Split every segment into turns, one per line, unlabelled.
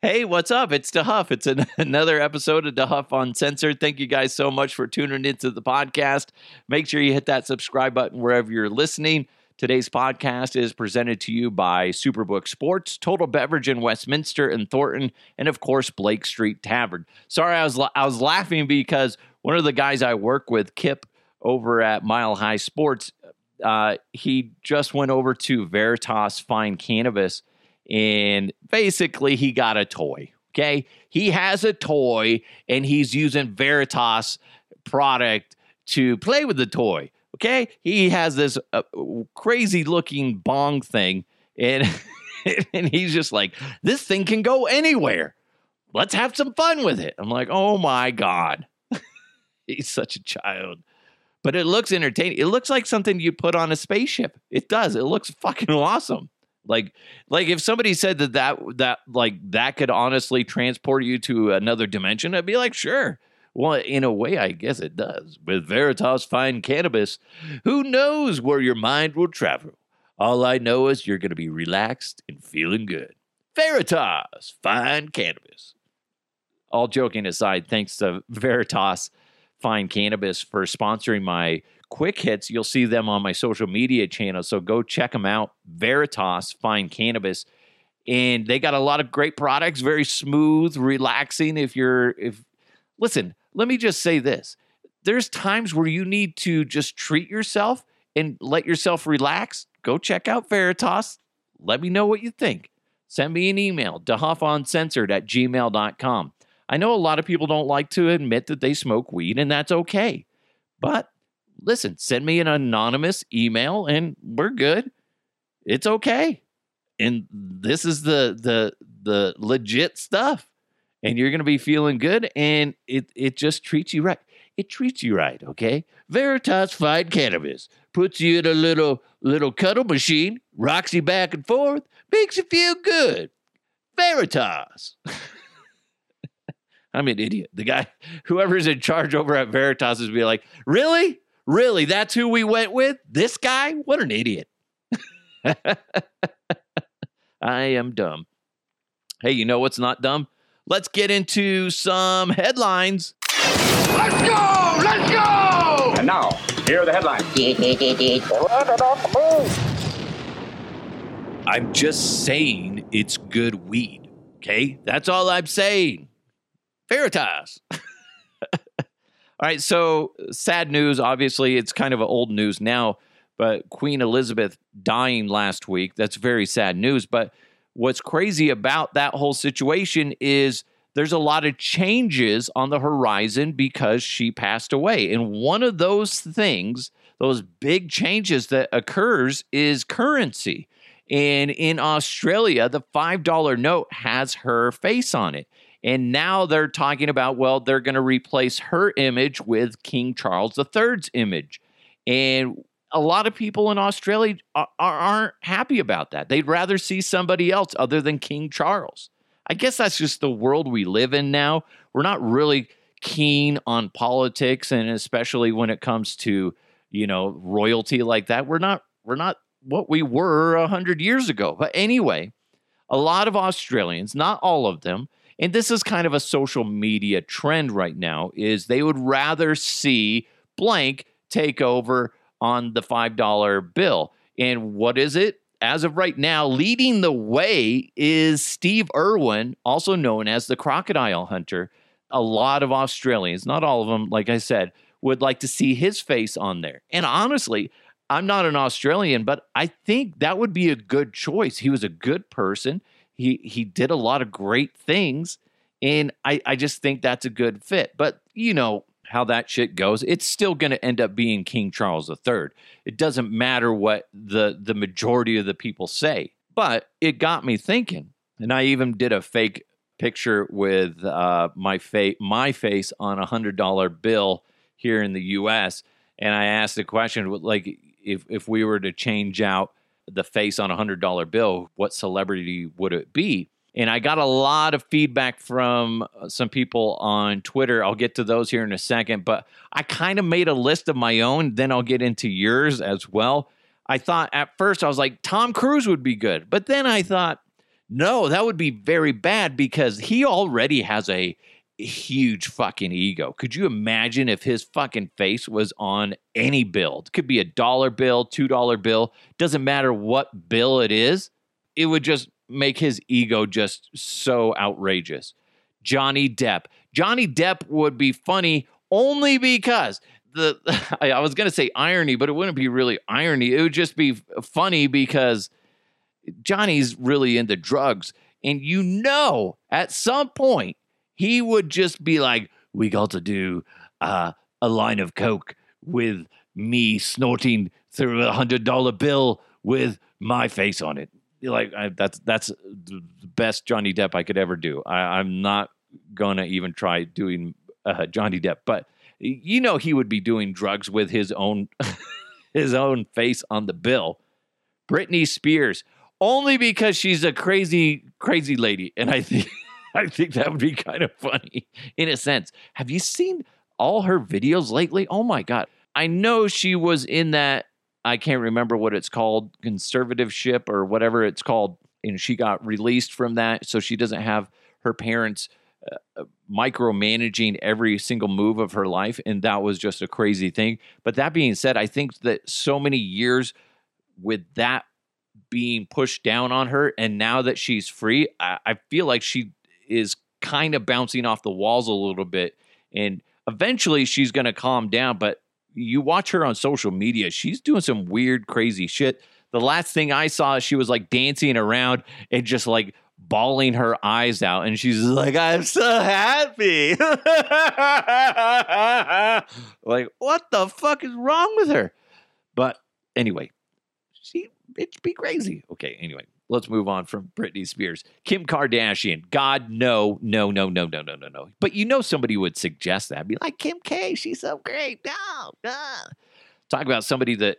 Hey, what's up? It's DeHuff. It's an, another episode of DeHuff Uncensored. Thank you guys so much for tuning into the podcast. Make sure you hit that subscribe button wherever you're listening. Today's podcast is presented to you by Superbook Sports, Total Beverage in Westminster and Thornton, and of course Blake Street Tavern. Sorry, I was I was laughing because one of the guys I work with, Kip, over at Mile High Sports, uh, he just went over to Veritas Fine Cannabis and basically he got a toy. Okay. He has a toy and he's using Veritas product to play with the toy. Okay. He has this uh, crazy looking bong thing and, and he's just like, this thing can go anywhere. Let's have some fun with it. I'm like, oh my God. he's such a child. But it looks entertaining. It looks like something you put on a spaceship. It does. It looks fucking awesome. Like, like if somebody said that that that like that could honestly transport you to another dimension, I'd be like, sure. Well, in a way, I guess it does. With Veritas Fine Cannabis, who knows where your mind will travel? All I know is you're going to be relaxed and feeling good. Veritas Fine Cannabis. All joking aside, thanks to Veritas Fine Cannabis for sponsoring my quick hits. You'll see them on my social media channel. So go check them out. Veritas Fine Cannabis. And they got a lot of great products, very smooth, relaxing. If you're, if, listen, let me just say this there's times where you need to just treat yourself and let yourself relax. Go check out Veritas. Let me know what you think. Send me an email, dehuffuncensored at gmail.com. I know a lot of people don't like to admit that they smoke weed, and that's okay. But listen, send me an anonymous email and we're good. It's okay. And this is the the the legit stuff. And you're gonna be feeling good and it it just treats you right. It treats you right, okay? Veritas Fine Cannabis puts you in a little little cuddle machine, rocks you back and forth, makes you feel good. Veritas. I'm an idiot. The guy, whoever's in charge over at Veritas is be like, really? Really, that's who we went with? This guy? What an idiot. I am dumb. Hey, you know what's not dumb? Let's get into some headlines.
Let's go! Let's go!
And now, here are the headlines.
I'm just saying it's good weed. Okay? That's all I'm saying. Veritas. All right, so sad news. Obviously, it's kind of old news now, but Queen Elizabeth dying last week, that's very sad news. But what's crazy about that whole situation is there's a lot of changes on the horizon because she passed away. And one of those things, those big changes that occurs is currency. And in Australia, the $5 note has her face on it. And now they're talking about, well, they're going to replace her image with King Charles III's image. And a lot of people in Australia aren't happy about that. They'd rather see somebody else other than King Charles. I guess that's just the world we live in now. We're not really keen on politics and especially when it comes to, you know, royalty like that. We're not we're not what we were a 100 years ago. But anyway, a lot of Australians, not all of them, and this is kind of a social media trend right now is they would rather see blank take over on the $5 bill. And what is it? As of right now leading the way is steve irwin also known as the crocodile hunter. A lot of australians not all of them like i said would like to see his face on there. And honestly i'm not an australian but i think that would be a good choice. He was a good person he he did a lot of great things, and I I just think that's a good fit. But you know how that shit goes. It's still going to end up being King Charles III. It doesn't matter what the the majority of the people say. But it got me thinking, and I even did a fake picture with uh, my face my face on a hundred dollar bill here in the U.S. And I asked the question, like, if if we were to change out the face on a hundred dollar bill, what celebrity would it be? And I got a lot of feedback from uh, some people on Twitter. I'll get to those here in a second, but I kind of made a list of my own. Then I'll get into yours as well. I thought at first I was like, Tom Cruise would be good. But then I thought, No, that would be very bad because he already has a huge fucking ego. Could you imagine if his fucking face was on any bill? It could be a dollar bill, two dollar bill, doesn't matter what bill it is. It would just make his ego just so outrageous. Johnny Depp. Johnny Depp would be funny only because the I was going to say irony, but it wouldn't be really irony. It would just be funny because Johnny's really into drugs and you know at some point he would just be like, "We got to do uh, a line of coke with me snorting through a hundred dollar bill with my face on it." Like I, that's that's the best Johnny Depp I could ever do. I, I'm not gonna even try doing uh, Johnny Depp, but you know he would be doing drugs with his own his own face on the bill. Britney Spears, only because she's a crazy crazy lady, and I think. I think that would be kind of funny in a sense. Have you seen all her videos lately? Oh my God. I know she was in that, I can't remember what it's called, conservative ship or whatever it's called. And she got released from that. So she doesn't have her parents uh, micromanaging every single move of her life. And that was just a crazy thing. But that being said, I think that so many years with that being pushed down on her, and now that she's free, I, I feel like she is kind of bouncing off the walls a little bit. And eventually she's going to calm down. But you watch her on social media, she's doing some weird, crazy shit. The last thing I saw, she was like dancing around and just like bawling her eyes out. And she's like, I'm so happy. like, what the fuck is wrong with her? But anyway, she, it'd be crazy. Okay, anyway, let's move on from Britney Spears. Kim Kardashian. God, no, no, no, no, no, no, no, no. But you know somebody would suggest that. Be like, Kim K, she's so great. No, no. Talk about somebody that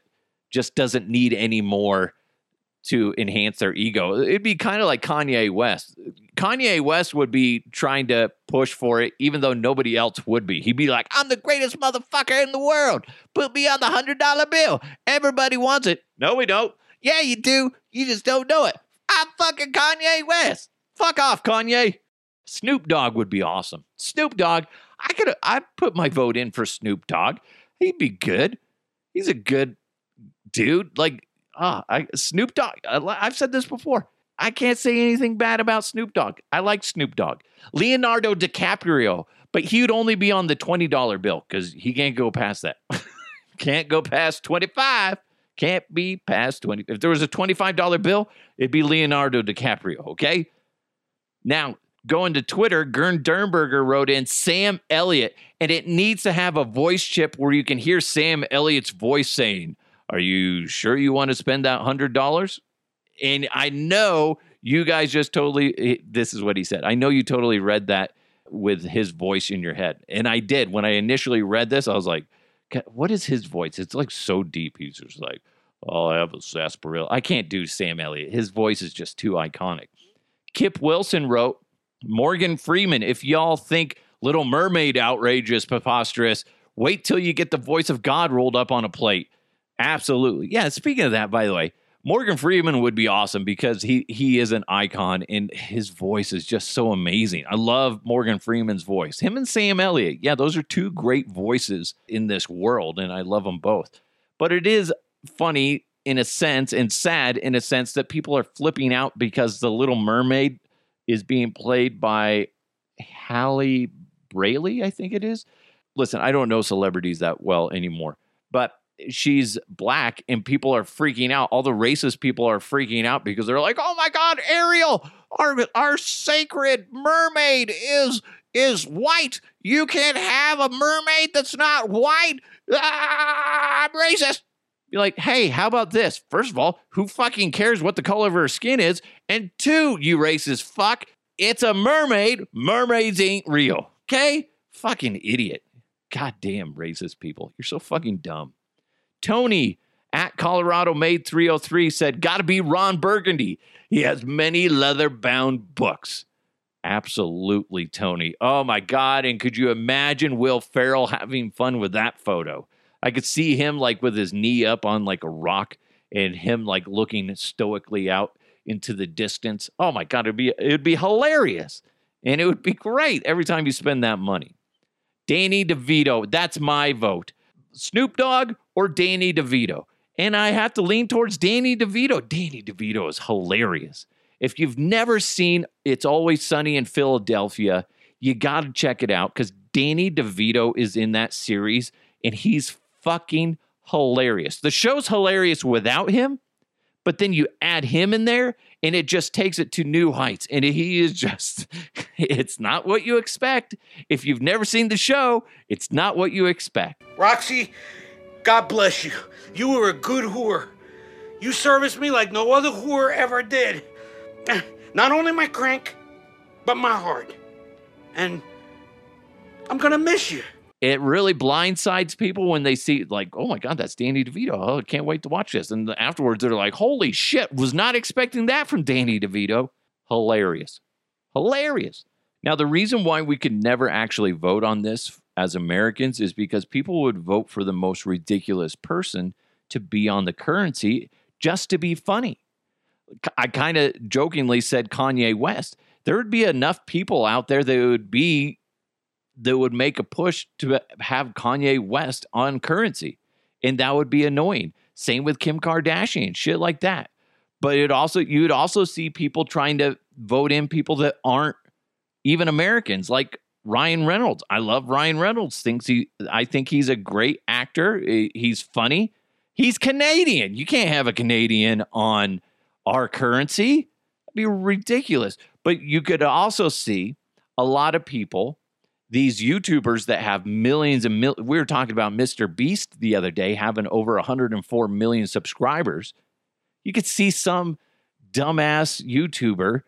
just doesn't need any more to enhance their ego. It'd be kind of like Kanye West. Kanye West would be trying to push for it, even though nobody else would be. He'd be like, I'm the greatest motherfucker in the world. Put me on the $100 bill. Everybody wants it. No, we don't. Yeah, you do. You just don't know it. I'm fucking Kanye West. Fuck off, Kanye. Snoop Dogg would be awesome. Snoop Dogg, I could I put my vote in for Snoop Dogg. He'd be good. He's a good dude. Like ah, I, Snoop Dogg. I've said this before. I can't say anything bad about Snoop Dogg. I like Snoop Dogg. Leonardo DiCaprio, but he would only be on the $20 bill because he can't go past that. can't go past 25. Can't be past 20. If there was a $25 bill, it'd be Leonardo DiCaprio, okay? Now, going to Twitter, Gern Dernberger wrote in Sam Elliott, and it needs to have a voice chip where you can hear Sam Elliott's voice saying, Are you sure you want to spend that $100? And I know you guys just totally, eh, this is what he said. I know you totally read that with his voice in your head. And I did. When I initially read this, I was like, what is his voice? It's like so deep. He's just like, oh, I have a sarsaparilla. I can't do Sam Elliott. His voice is just too iconic. Kip Wilson wrote, Morgan Freeman, if y'all think Little Mermaid outrageous, preposterous, wait till you get the voice of God rolled up on a plate. Absolutely. Yeah, speaking of that, by the way, Morgan Freeman would be awesome because he he is an icon and his voice is just so amazing. I love Morgan Freeman's voice. Him and Sam Elliott. Yeah, those are two great voices in this world and I love them both. But it is funny in a sense and sad in a sense that people are flipping out because the Little Mermaid is being played by Halle Bailey, I think it is. Listen, I don't know celebrities that well anymore, but she's black and people are freaking out. All the racist people are freaking out because they're like, "Oh my god, Ariel, our our sacred mermaid is is white. You can't have a mermaid that's not white. Ah, I'm racist." Be like, "Hey, how about this? First of all, who fucking cares what the color of her skin is? And two, you racist fuck, it's a mermaid. Mermaids ain't real." Okay? Fucking idiot. Goddamn racist people. You're so fucking dumb. Tony at Colorado Made 303 said, Gotta be Ron Burgundy. He has many leather bound books. Absolutely, Tony. Oh my God. And could you imagine Will Ferrell having fun with that photo? I could see him like with his knee up on like a rock and him like looking stoically out into the distance. Oh my god, it'd be it'd be hilarious. And it would be great every time you spend that money. Danny DeVito, that's my vote. Snoop Dogg or Danny DeVito. And I have to lean towards Danny DeVito. Danny DeVito is hilarious. If you've never seen It's Always Sunny in Philadelphia, you got to check it out because Danny DeVito is in that series and he's fucking hilarious. The show's hilarious without him, but then you add him in there and it just takes it to new heights. And he is just, it's not what you expect. If you've never seen the show, it's not what you expect.
Roxy, God bless you. You were a good whore. You serviced me like no other whore ever did. Not only my crank, but my heart. And I'm gonna miss you.
It really blindsides people when they see, like, oh my God, that's Danny DeVito. Oh, I can't wait to watch this. And afterwards, they're like, holy shit, was not expecting that from Danny DeVito. Hilarious. Hilarious. Now, the reason why we could never actually vote on this as Americans is because people would vote for the most ridiculous person to be on the currency just to be funny. I kind of jokingly said Kanye West. There would be enough people out there that would be that would make a push to have Kanye West on currency, and that would be annoying. Same with Kim Kardashian, shit like that. But it also you would also see people trying to vote in people that aren't even Americans, like Ryan Reynolds. I love Ryan Reynolds. Thinks he, I think he's a great actor. He's funny. He's Canadian. You can't have a Canadian on our currency. It'd be ridiculous. But you could also see a lot of people, these YouTubers that have millions and mil- we were talking about Mr. Beast the other day having over 104 million subscribers. You could see some dumbass YouTuber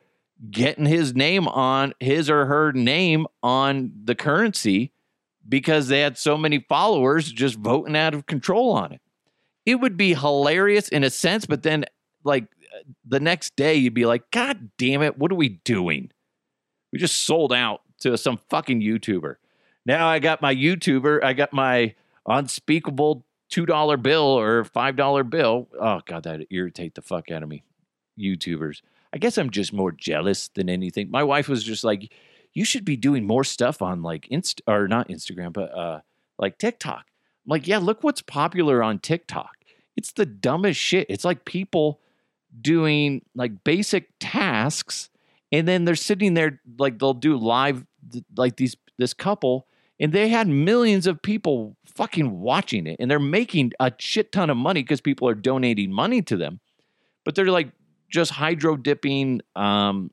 getting his name on his or her name on the currency because they had so many followers just voting out of control on it. It would be hilarious in a sense, but then like the next day you'd be like, God damn it, what are we doing? We just sold out to some fucking YouTuber. Now I got my YouTuber, I got my unspeakable $2 bill or $5 bill. Oh, God, that irritate the fuck out of me. YouTubers. I guess I'm just more jealous than anything. My wife was just like, you should be doing more stuff on like Inst or not Instagram, but uh like TikTok. I'm like, yeah, look what's popular on TikTok. It's the dumbest shit. It's like people doing like basic tasks and then they're sitting there like they'll do live like these this couple and they had millions of people fucking watching it and they're making a shit ton of money because people are donating money to them but they're like just hydro dipping um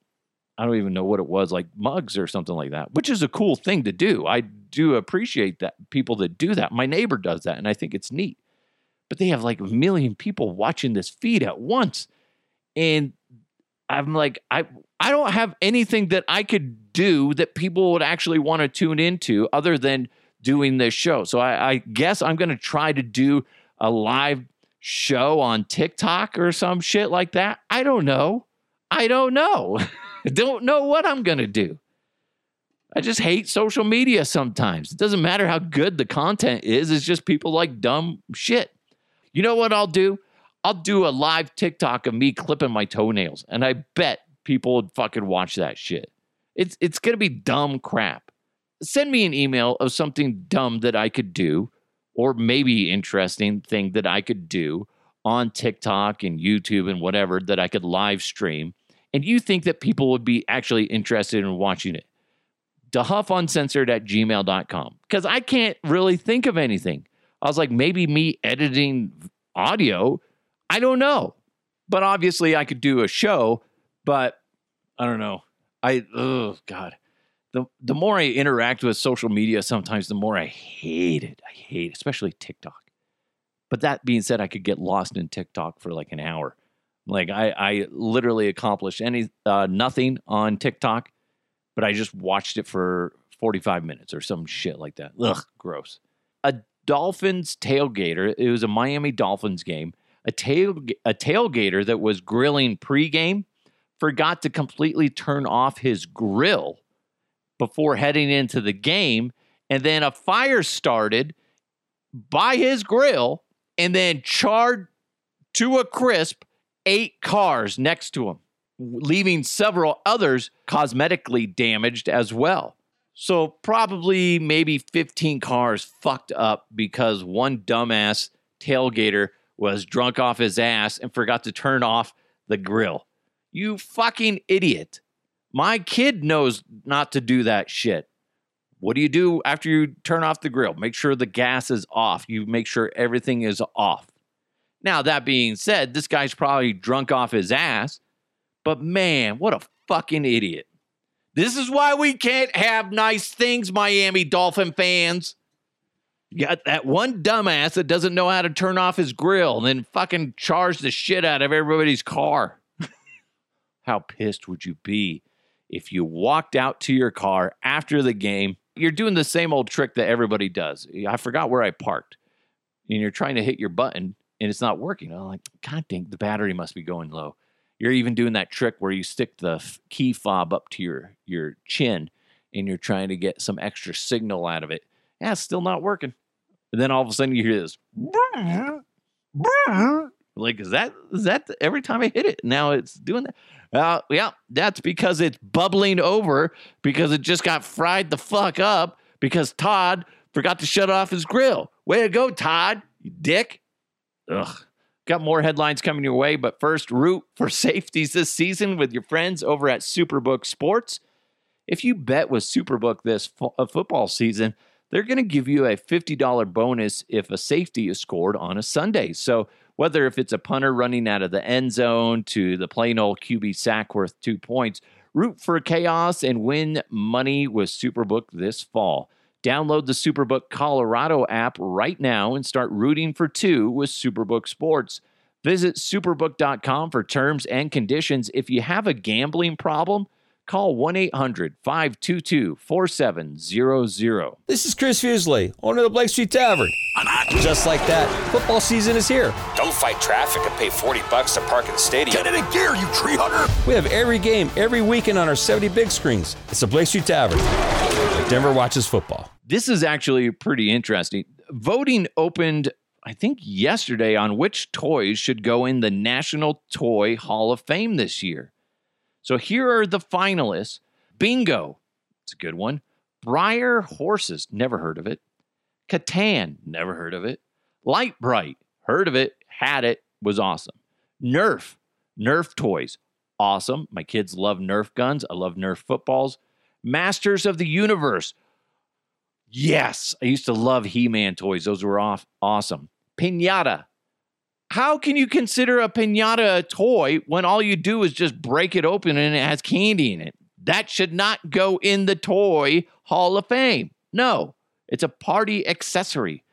i don't even know what it was like mugs or something like that which is a cool thing to do. I do appreciate that people that do that. My neighbor does that and i think it's neat. But they have like a million people watching this feed at once. And I'm like, I I don't have anything that I could do that people would actually want to tune into other than doing this show. So I, I guess I'm gonna try to do a live show on TikTok or some shit like that. I don't know. I don't know. don't know what I'm gonna do. I just hate social media sometimes. It doesn't matter how good the content is, it's just people like dumb shit. You know what I'll do? I'll do a live TikTok of me clipping my toenails, and I bet people would fucking watch that shit. It's it's gonna be dumb crap. Send me an email of something dumb that I could do, or maybe interesting thing that I could do on TikTok and YouTube and whatever that I could live stream. And you think that people would be actually interested in watching it. DeHuffUncensored at gmail.com. Because I can't really think of anything. I was like, maybe me editing audio I don't know. But obviously I could do a show, but I don't know. I oh god. The the more I interact with social media sometimes the more I hate it. I hate especially TikTok. But that being said, I could get lost in TikTok for like an hour. Like I I literally accomplished any uh, nothing on TikTok, but I just watched it for 45 minutes or some shit like that. Ugh, gross. A Dolphins tailgater. It was a Miami Dolphins game a tail a tailgater that was grilling pregame forgot to completely turn off his grill before heading into the game, and then a fire started by his grill and then charred to a crisp eight cars next to him. leaving several others cosmetically damaged as well. So, probably maybe 15 cars fucked up because one dumbass tailgater was drunk off his ass and forgot to turn off the grill. You fucking idiot. My kid knows not to do that shit. What do you do after you turn off the grill? Make sure the gas is off. You make sure everything is off. Now, that being said, this guy's probably drunk off his ass, but man, what a fucking idiot. This is why we can't have nice things, Miami Dolphin fans. You got that one dumbass that doesn't know how to turn off his grill and then fucking charge the shit out of everybody's car. how pissed would you be if you walked out to your car after the game? You're doing the same old trick that everybody does. I forgot where I parked. And you're trying to hit your button and it's not working. I'm like, God dang, the battery must be going low. You're even doing that trick where you stick the key fob up to your your chin and you're trying to get some extra signal out of it. Yeah, it's still not working. And then all of a sudden you hear this. Like, is that is that every time I hit it? Now it's doing that. Uh, yeah, that's because it's bubbling over because it just got fried the fuck up because Todd forgot to shut off his grill. Way to go, Todd, you dick. Ugh. Got more headlines coming your way, but first, root for safeties this season with your friends over at Superbook Sports. If you bet with Superbook this fo- uh, football season, they're going to give you a $50 bonus if a safety is scored on a Sunday. So, whether if it's a punter running out of the end zone to the plain old QB sack worth two points, root for chaos and win money with Superbook this fall. Download the Superbook Colorado app right now and start rooting for two with Superbook Sports. Visit superbook.com for terms and conditions. If you have a gambling problem, call 1 800 522 4700.
This is Chris Fusely, owner of the Blake Street Tavern. Just like that, football season is here.
Don't fight traffic and pay 40 bucks to park at the stadium.
Get it in gear, you tree hunter!
We have every game every weekend on our 70 big screens. It's the Blake Street Tavern. Where Denver watches football.
This is actually pretty interesting. Voting opened, I think, yesterday on which toys should go in the National Toy Hall of Fame this year. So here are the finalists Bingo, it's a good one. Breyer Horses, never heard of it. Catan, never heard of it. Lite-Brite, heard of it, had it, was awesome. Nerf, Nerf toys, awesome. My kids love Nerf guns. I love Nerf footballs. Masters of the Universe, yes. I used to love He Man toys. Those were off, awesome. Pinata, how can you consider a pinata a toy when all you do is just break it open and it has candy in it? That should not go in the Toy Hall of Fame. No, it's a party accessory.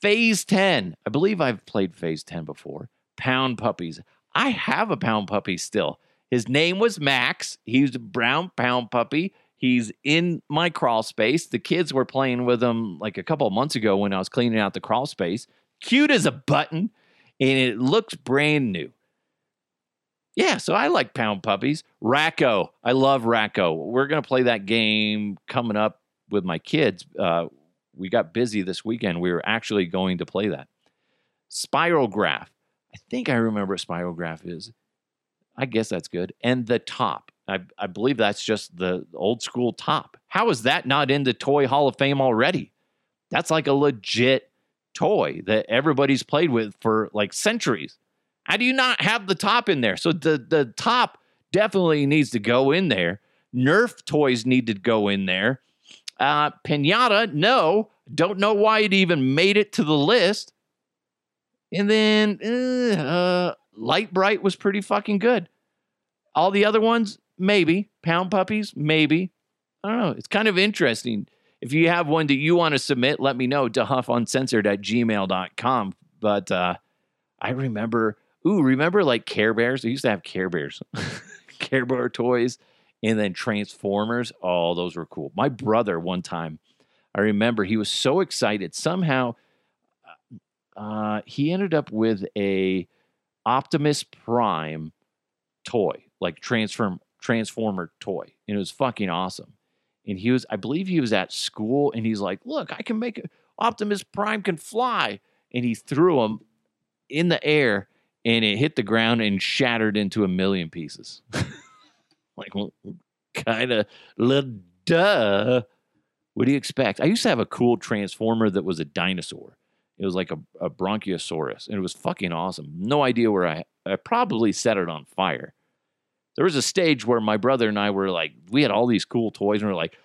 Phase 10. I believe I've played Phase 10 before. Pound Puppies. I have a Pound Puppy still. His name was Max. He's a brown Pound Puppy. He's in my crawl space. The kids were playing with him like a couple months ago when I was cleaning out the crawl space. Cute as a button, and it looks brand new. Yeah, so I like pound puppies. Rack-O, I love Rack-O. We're gonna play that game coming up with my kids. Uh, we got busy this weekend. We were actually going to play that. Spirograph. I think I remember what Spirograph is. I guess that's good. And the top. I, I believe that's just the old school top. How is that not in the Toy Hall of Fame already? That's like a legit toy that everybody's played with for like centuries. How do you not have the top in there? So the the top definitely needs to go in there. Nerf toys need to go in there. Uh, Pinata, no, don't know why it even made it to the list. And then uh, uh, Lite-Brite was pretty fucking good. All the other ones, maybe. Pound Puppies, maybe. I don't know. It's kind of interesting. If you have one that you want to submit, let me know. DeHuffUncensored at gmail.com. But uh, I remember, ooh, remember like Care Bears? I used to have Care Bears, Care Bear toys, and then Transformers. Oh, those were cool. My brother, one time, I remember he was so excited. Somehow, uh, he ended up with a Optimus Prime toy, like transform Transformer toy, and it was fucking awesome. And he was, I believe, he was at school, and he's like, "Look, I can make. Optimus Prime can fly," and he threw him in the air, and it hit the ground and shattered into a million pieces. like, kind of, duh. What do you expect? I used to have a cool transformer that was a dinosaur. It was like a, a Bronchiosaurus, and it was fucking awesome. No idea where I, I probably set it on fire. There was a stage where my brother and I were like, we had all these cool toys, and we are like,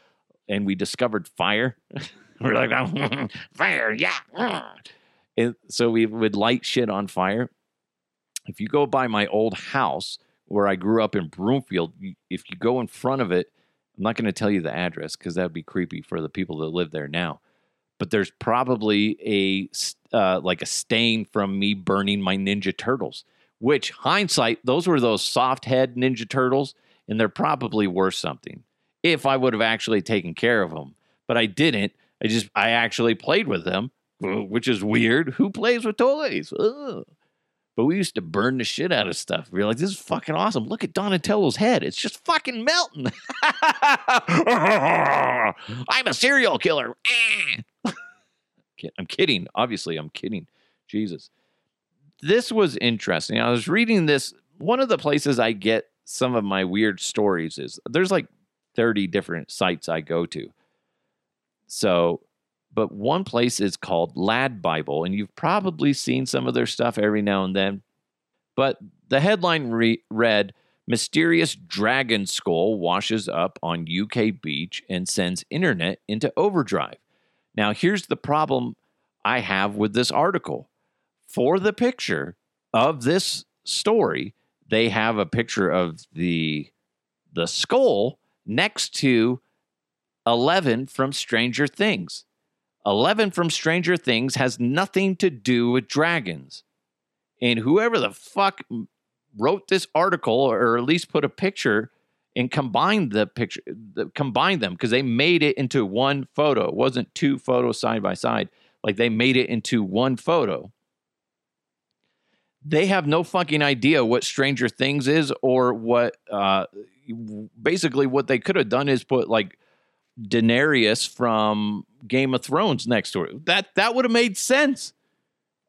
and we discovered fire. we're like, oh, fire, yeah. And so we would light shit on fire. If you go by my old house where I grew up in Broomfield, if you go in front of it, I'm not going to tell you the address because that'd be creepy for the people that live there now. But there's probably a uh, like a stain from me burning my Ninja Turtles. Which hindsight, those were those soft head Ninja Turtles, and they're probably worth something if I would have actually taken care of them. But I didn't. I just I actually played with them, uh, which is weird. Who plays with toys? Ugh. But we used to burn the shit out of stuff. We were like, this is fucking awesome. Look at Donatello's head. It's just fucking melting. I'm a serial killer. I'm kidding. Obviously, I'm kidding. Jesus. This was interesting. I was reading this. One of the places I get some of my weird stories is there's like 30 different sites I go to. So but one place is called Lad Bible, and you've probably seen some of their stuff every now and then. But the headline re- read Mysterious dragon skull washes up on UK beach and sends internet into overdrive. Now, here's the problem I have with this article. For the picture of this story, they have a picture of the the skull next to 11 from Stranger Things. 11 from Stranger Things has nothing to do with dragons. And whoever the fuck wrote this article or at least put a picture and combined the picture combined them because they made it into one photo. It wasn't two photos side by side. Like they made it into one photo. They have no fucking idea what Stranger Things is or what uh basically what they could have done is put like Daenerys from Game of Thrones next to it. That that would have made sense.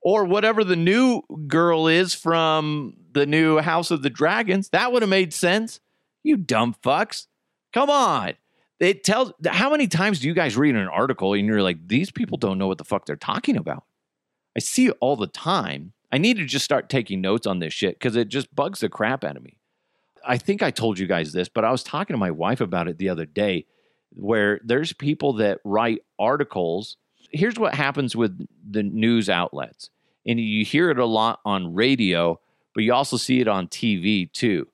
Or whatever the new girl is from the new House of the Dragons, that would have made sense. You dumb fucks. Come on. It tells how many times do you guys read an article and you're like, these people don't know what the fuck they're talking about? I see it all the time. I need to just start taking notes on this shit because it just bugs the crap out of me. I think I told you guys this, but I was talking to my wife about it the other day where there's people that write articles. Here's what happens with the news outlets, and you hear it a lot on radio, but you also see it on TV too.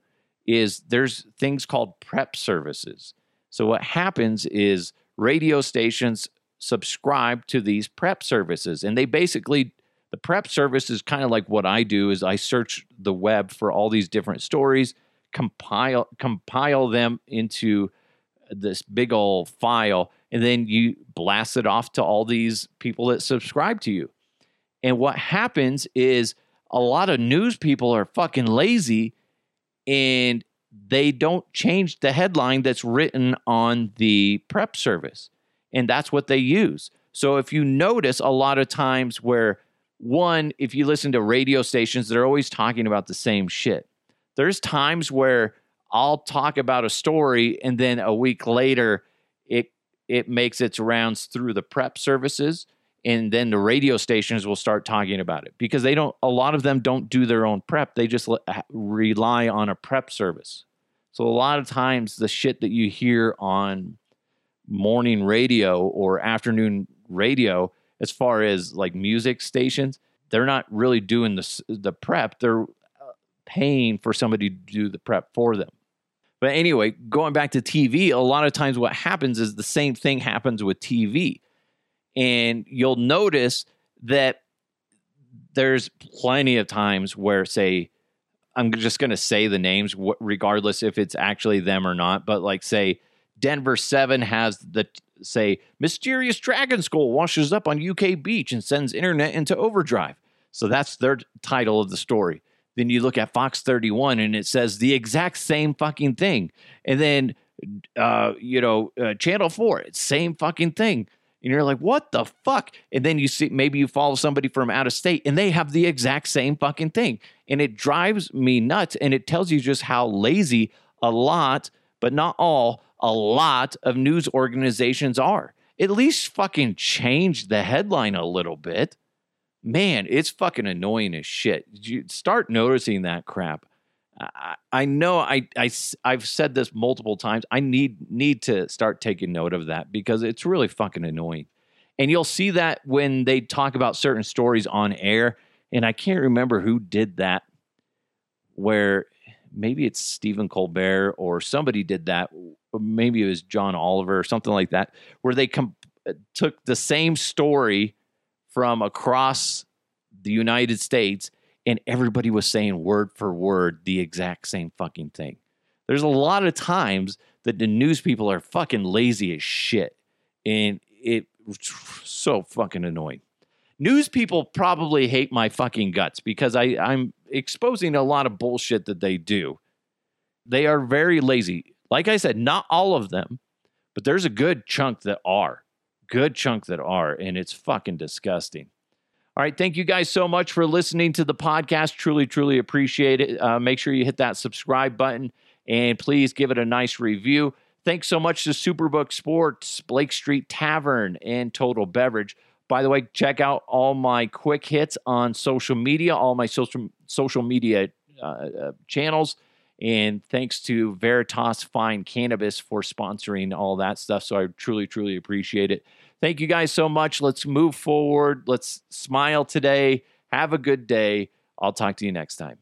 Is there's things called prep services. So what happens is radio stations subscribe to these prep services, and they basically the prep service is kind of like what I do is I search the web for all these different stories, compile compile them into this big old file, and then you blast it off to all these people that subscribe to you. And what happens is a lot of news people are fucking lazy and they don't change the headline that's written on the prep service. And that's what they use. So if you notice a lot of times where one, if you listen to radio stations, they're always talking about the same shit. There's times where I'll talk about a story and then a week later it it makes its rounds through the prep services and then the radio stations will start talking about it. Because they don't a lot of them don't do their own prep. They just rely on a prep service. So a lot of times the shit that you hear on morning radio or afternoon radio as far as like music stations they're not really doing the the prep they're uh, paying for somebody to do the prep for them but anyway, going back to TV, a lot of times what happens is the same thing happens with TV. And you'll notice that there's plenty of times where, say, I'm just going to say the names, regardless if it's actually them or not. But like, say, Denver 7 has the, say, mysterious dragon skull washes up on UK beach and sends internet into overdrive. So that's their title of the story. Then you look at Fox 31 and it says the exact same fucking thing. And then, uh, you know, uh, Channel 4, same fucking thing. And you're like, what the fuck? And then you see, maybe you follow somebody from out of state and they have the exact same fucking thing. And it drives me nuts. And it tells you just how lazy a lot, but not all, a lot of news organizations are. At least fucking change the headline a little bit. Man, it's fucking annoying as shit. You start noticing that crap. I, I know I, I I've said this multiple times. I need need to start taking note of that because it's really fucking annoying. And you'll see that when they talk about certain stories on air. And I can't remember who did that, where maybe it's Stephen Colbert or somebody did that. Maybe it was John Oliver or something like that, where they com- uh, took the same story from across the United States and everybody was saying word for word the exact same fucking thing. There's a lot of times that the news people are fucking lazy as shit. And it's so fucking annoying. News people probably hate my fucking guts because I, I'm exposing a lot of bullshit that they do. They are very lazy. Like I said, not all of them, but there's a good chunk that are. Good chunk that are, and it's fucking disgusting. All right. Thank you guys so much for listening to the podcast. Truly, truly appreciate it. Uh, make sure you hit that subscribe button and please give it a nice review. Thanks so much to Superbook Sports, Blake Street Tavern, and Total Beverage. By the way, check out all my quick hits on social media, all my social social media uh, uh, channels. And thanks to Veritas Fine Cannabis for sponsoring all that stuff. So I truly, truly appreciate it. Thank you guys so much. Let's move forward. Let's smile today. Have a good day. I'll talk to you next time.